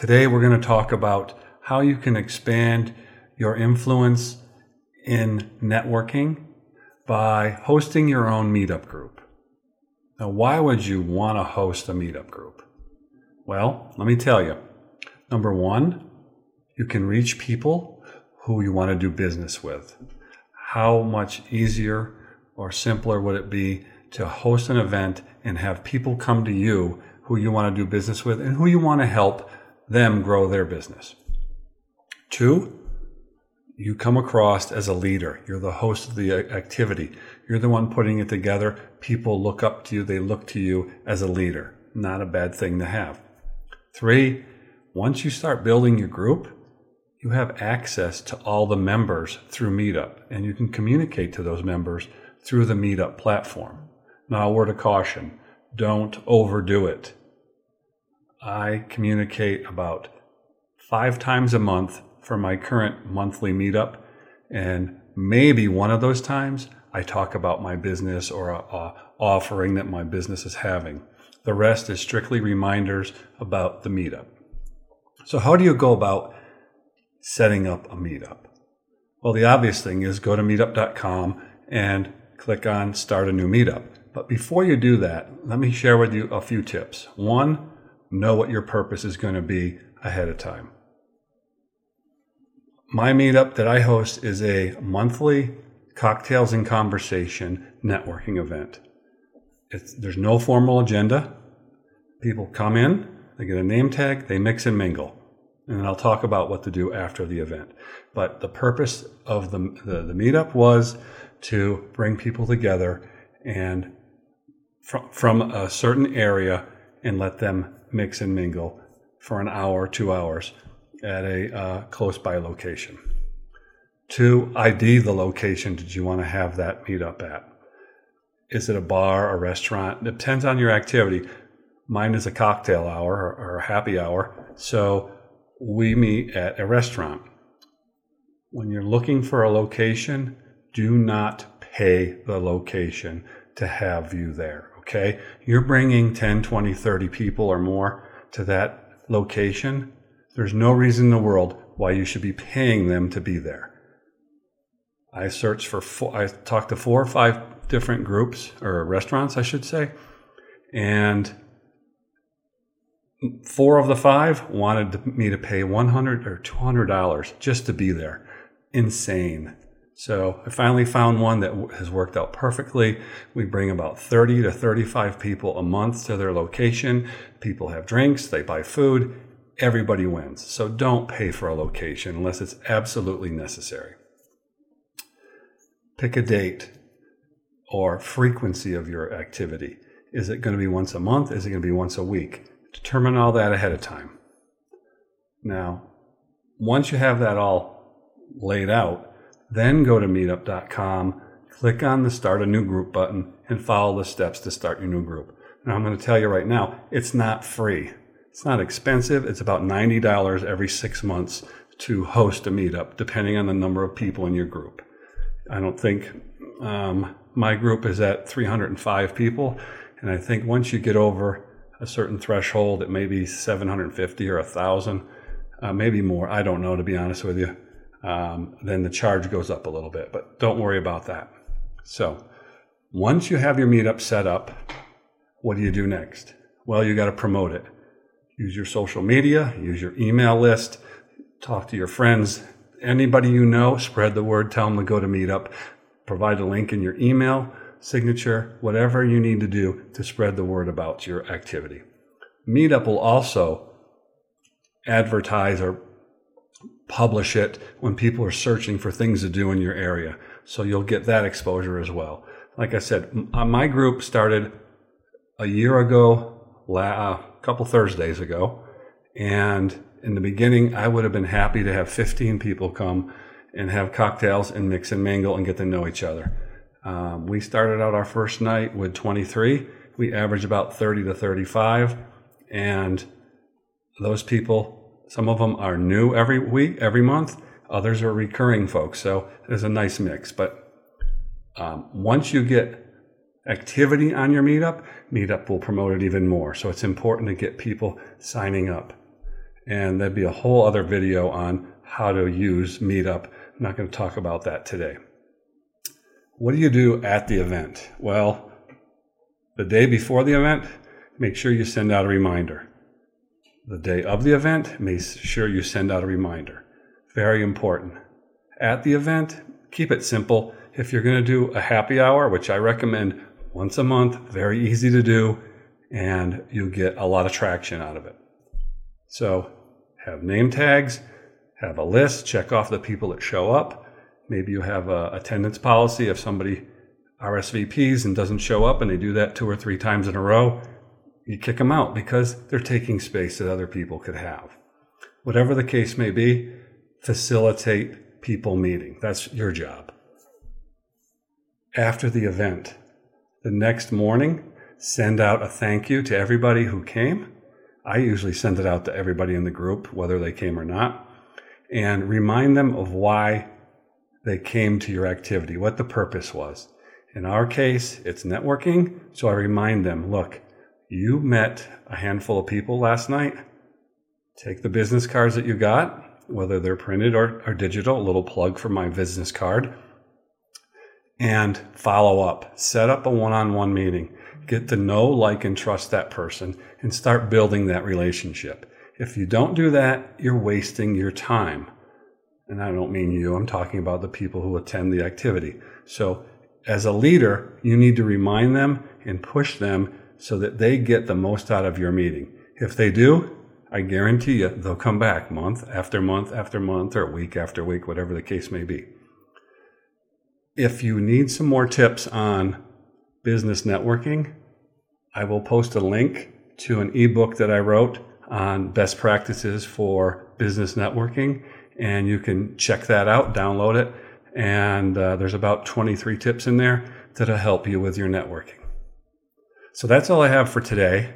Today, we're going to talk about how you can expand your influence in networking by hosting your own meetup group. Now, why would you want to host a meetup group? Well, let me tell you. Number one, you can reach people who you want to do business with. How much easier or simpler would it be to host an event and have people come to you who you want to do business with and who you want to help them grow their business? Two, you come across as a leader. You're the host of the activity. You're the one putting it together. People look up to you. They look to you as a leader. Not a bad thing to have. Three, once you start building your group, you have access to all the members through Meetup and you can communicate to those members through the Meetup platform. Now, a word of caution don't overdo it. I communicate about five times a month for my current monthly meetup. And maybe one of those times I talk about my business or a, a offering that my business is having. The rest is strictly reminders about the meetup. So, how do you go about setting up a meetup? Well, the obvious thing is go to meetup.com and click on start a new meetup. But before you do that, let me share with you a few tips. One, know what your purpose is going to be ahead of time. My meetup that I host is a monthly cocktails and conversation networking event. It's, there's no formal agenda. People come in, they get a name tag, they mix and mingle. And then I'll talk about what to do after the event. But the purpose of the, the, the meetup was to bring people together and from, from a certain area and let them mix and mingle for an hour, two hours at a uh, close by location. Two, ID the location did you want to have that meetup at? Is it a bar, a restaurant? It depends on your activity. Mine is a cocktail hour or, or a happy hour. So we meet at a restaurant. When you're looking for a location, do not pay the location to have you there. Okay. You're bringing 10, 20, 30 people or more to that location there's no reason in the world why you should be paying them to be there. I searched for four, I talked to four or five different groups or restaurants, I should say, and four of the five wanted me to pay 100 or 200 dollars just to be there. Insane. So I finally found one that has worked out perfectly. We bring about 30 to 35 people a month to their location. People have drinks, they buy food, everybody wins. So don't pay for a location unless it's absolutely necessary. Pick a date or frequency of your activity. Is it going to be once a month? Is it going to be once a week? Determine all that ahead of time. Now, once you have that all laid out, then go to meetup.com, click on the start a new group button, and follow the steps to start your new group. Now, I'm going to tell you right now, it's not free. It's not expensive. It's about $90 every six months to host a meetup, depending on the number of people in your group. I don't think um, my group is at 305 people. And I think once you get over a certain threshold, it may be 750 or 1,000, uh, maybe more. I don't know, to be honest with you. Um, then the charge goes up a little bit, but don't worry about that. So once you have your meetup set up, what do you do next? Well, you got to promote it. Use your social media, use your email list, talk to your friends, anybody you know, spread the word, tell them to go to Meetup, provide a link in your email, signature, whatever you need to do to spread the word about your activity. Meetup will also advertise or publish it when people are searching for things to do in your area. So you'll get that exposure as well. Like I said, my group started a year ago, a couple Thursdays ago. And in the beginning, I would have been happy to have 15 people come and have cocktails and mix and mingle and get to know each other. Um, we started out our first night with 23. We average about 30 to 35. And those people, some of them are new every week, every month. Others are recurring folks. So there's a nice mix. But um, once you get activity on your meetup, Meetup will promote it even more. So it's important to get people signing up. And there'd be a whole other video on how to use Meetup. I'm not going to talk about that today. What do you do at the event? Well, the day before the event, make sure you send out a reminder. The day of the event, make sure you send out a reminder. Very important. At the event, keep it simple. If you're going to do a happy hour, which I recommend once a month, very easy to do, and you get a lot of traction out of it. So have name tags, have a list, check off the people that show up. Maybe you have a attendance policy if somebody RSVPs and doesn't show up and they do that two or three times in a row, you kick them out because they're taking space that other people could have. Whatever the case may be, facilitate people meeting. That's your job. After the event, the next morning, send out a thank you to everybody who came. I usually send it out to everybody in the group, whether they came or not, and remind them of why they came to your activity, what the purpose was. In our case, it's networking. So I remind them look, you met a handful of people last night. Take the business cards that you got, whether they're printed or, or digital, a little plug for my business card, and follow up. Set up a one on one meeting. Get to know, like, and trust that person and start building that relationship. If you don't do that, you're wasting your time. And I don't mean you, I'm talking about the people who attend the activity. So as a leader, you need to remind them and push them so that they get the most out of your meeting. If they do, I guarantee you they'll come back month after month after month or week after week, whatever the case may be. If you need some more tips on business networking, I will post a link to an ebook that I wrote on best practices for business networking, and you can check that out, download it and uh, there's about 23 tips in there that'll help you with your networking. So that's all I have for today.